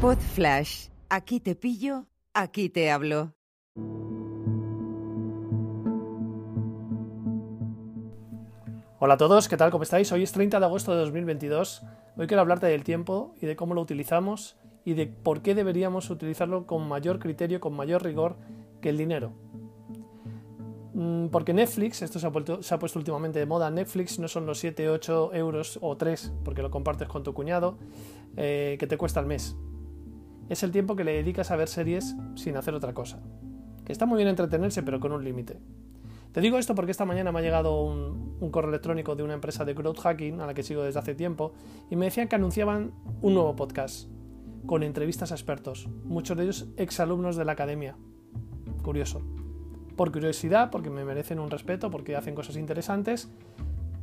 Pod Flash. Aquí te pillo, aquí te hablo. Hola a todos, ¿qué tal? ¿Cómo estáis? Hoy es 30 de agosto de 2022. Hoy quiero hablarte del tiempo y de cómo lo utilizamos y de por qué deberíamos utilizarlo con mayor criterio, con mayor rigor que el dinero. Mm, porque Netflix, esto se ha, puesto, últimamente de moda, Netflix no son los 7, 8 euros o 3, porque lo compartes con tu cuñado, eh, que te cuesta al mes. Es el tiempo que le dedicas a ver series sin hacer otra cosa. Que está muy bien entretenerse, pero con un límite. Te digo esto porque esta mañana me ha llegado un, correo electrónico de una empresa de growth hacking a la que sigo desde hace tiempo y me decían que anunciaban un nuevo podcast con entrevistas a expertos, muchos de ellos exalumnos de la academia. Curioso por curiosidad, porque me merecen un respeto, porque hacen cosas interesantes,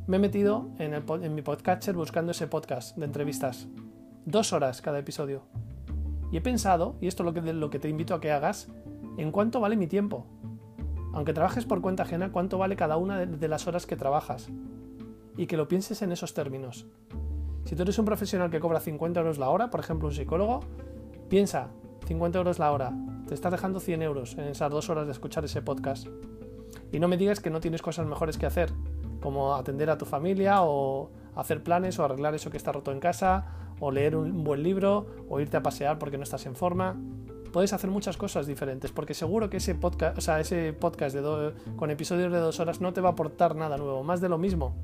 me he metido en, el, mi podcatcher buscando ese podcast de entrevistas. Dos horas cada episodio. Y he pensado, y esto es lo que, te invito a que hagas, en cuánto vale mi tiempo. Aunque trabajes por cuenta ajena, cuánto vale cada una de, de las horas que trabajas. Y que lo pienses en esos términos. Si tú eres un profesional que cobra 50 euros la hora, por ejemplo un psicólogo, piensa, 50 euros la hora, te estás dejando 100 euros en esas dos horas de escuchar ese podcast. Y no me digas que no tienes cosas mejores que hacer, como atender a tu familia o hacer planes o arreglar eso que está roto en casa, o leer un buen libro, o irte a pasear porque no estás en forma. Puedes hacer muchas cosas diferentes, porque seguro que ese podcast, o sea, ese podcast de con episodios de dos horas no te va a aportar nada nuevo, más de lo mismo.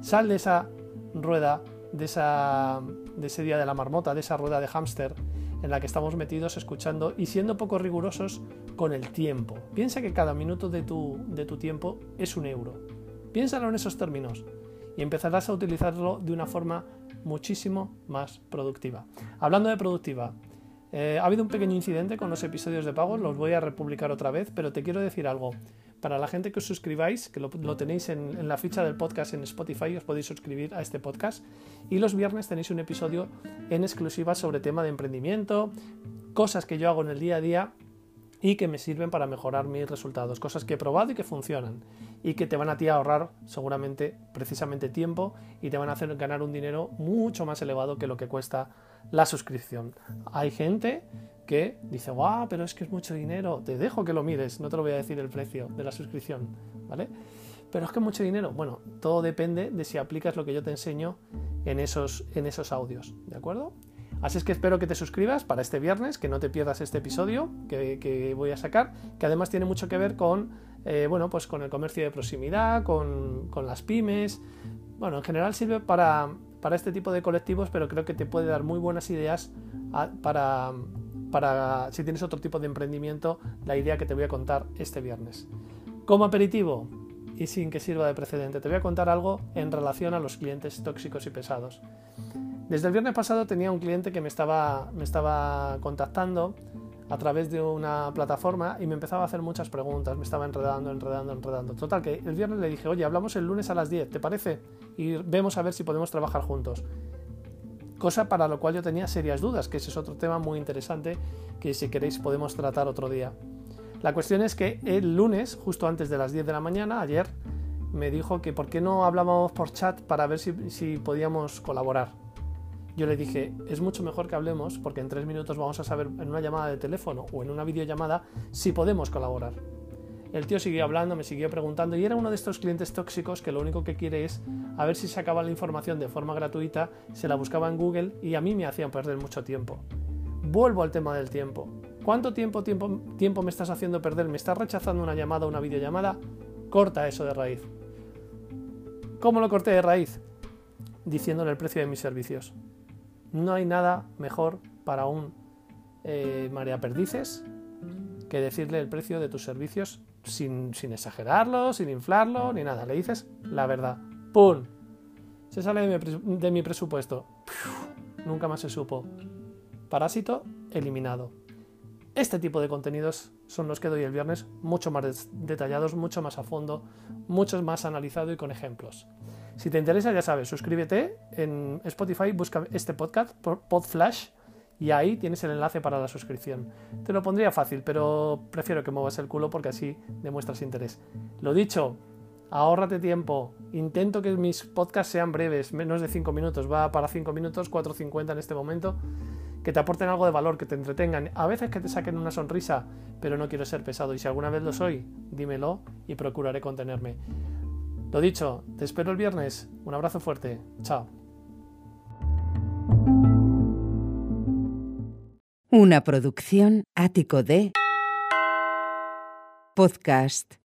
Sal de esa rueda, de, esa, de ese día de la marmota, de esa rueda de hámster, en la que estamos metidos escuchando y siendo poco rigurosos con el tiempo. Piensa que cada minuto de tu, de tu tiempo es un euro. Piénsalo en esos términos y empezarás a utilizarlo de una forma muchísimo más productiva. Hablando de productiva, eh, ha habido un pequeño incidente con los episodios de pago, los voy a republicar otra vez, pero te quiero decir algo. Para la gente que os suscribáis, que lo, tenéis en, la ficha del podcast en Spotify, os podéis suscribir a este podcast. Y los viernes tenéis un episodio en exclusiva sobre tema de emprendimiento, cosas que yo hago en el día a día y que me sirven para mejorar mis resultados, cosas que he probado y que funcionan y que te van a ti ahorrar seguramente precisamente tiempo y te van a hacer ganar un dinero mucho más elevado que lo que cuesta la suscripción. Hay gente que dice, guau, pero es que es mucho dinero, te dejo que lo mires, no te lo voy a decir el precio de la suscripción, ¿vale? Pero es que es mucho dinero. Bueno, todo depende de si aplicas lo que yo te enseño en esos, en esos audios, ¿de acuerdo? Así es que espero que te suscribas para este viernes, que no te pierdas este episodio que, voy a sacar, que además tiene mucho que ver con, eh, bueno, pues con el comercio de proximidad, con, las pymes. Bueno, en general sirve para, este tipo de colectivos, pero creo que te puede dar muy buenas ideas para si tienes otro tipo de emprendimiento, la idea que te voy a contar este viernes. Como aperitivo, y sin que sirva de precedente, te voy a contar algo en relación a los clientes tóxicos y pesados. Desde el viernes pasado tenía un cliente que me estaba, me estaba contactando a través de una plataforma y me empezaba a hacer muchas preguntas, me estaba enredando, enredando, enredando. Total, que el viernes le dije, oye, hablamos el lunes a las 10, ¿te parece? Y vemos a ver si podemos trabajar juntos cosa para lo cual yo tenía serias dudas, que ese es otro tema muy interesante que si queréis podemos tratar otro día. La cuestión es que el lunes, justo antes de las 10 de la mañana, ayer, me dijo que por qué no hablábamos por chat para ver si, si podíamos colaborar. Yo le dije, es mucho mejor que hablemos porque en tres minutos vamos a saber en una llamada de teléfono o en una videollamada si podemos colaborar. El tío siguió hablando, me siguió preguntando y era uno de estos clientes tóxicos que lo único que quiere es a ver si sacaba la información de forma gratuita, se la buscaba en Google y a mí me hacían perder mucho tiempo. Vuelvo al tema del tiempo. ¿Cuánto tiempo, tiempo, tiempo me estás haciendo perder? ¿Me estás rechazando una llamada o una videollamada? Corta eso de raíz. ¿Cómo lo corté de raíz? Diciéndole el precio de mis servicios. No hay nada mejor para un eh, María Perdices que decirle el precio de tus servicios sin, exagerarlo, sin inflarlo, ni nada. Le dices la verdad. ¡Pum! Se sale de mi, presupuesto. nunca más se supo. Parásito eliminado. Este tipo de contenidos son los que doy el viernes, mucho más detallados, mucho más a fondo, mucho más analizado y con ejemplos. Si te interesa, ya sabes, suscríbete en Spotify, busca este podcast, Podflash, y ahí tienes el enlace para la suscripción. Te lo pondría fácil, pero prefiero que muevas el culo porque así demuestras interés. Lo dicho, ahórrate tiempo. Intento que mis podcasts sean breves, menos de 5 minutos. Va para 5 minutos, 4.50 en este momento. Que te aporten algo de valor, que te entretengan, a veces que te saquen una sonrisa, pero no quiero ser pesado y si alguna vez lo soy, dímelo y procuraré contenerme. Lo dicho, te espero el viernes. Un abrazo fuerte. Chao. Una producción ático de podcast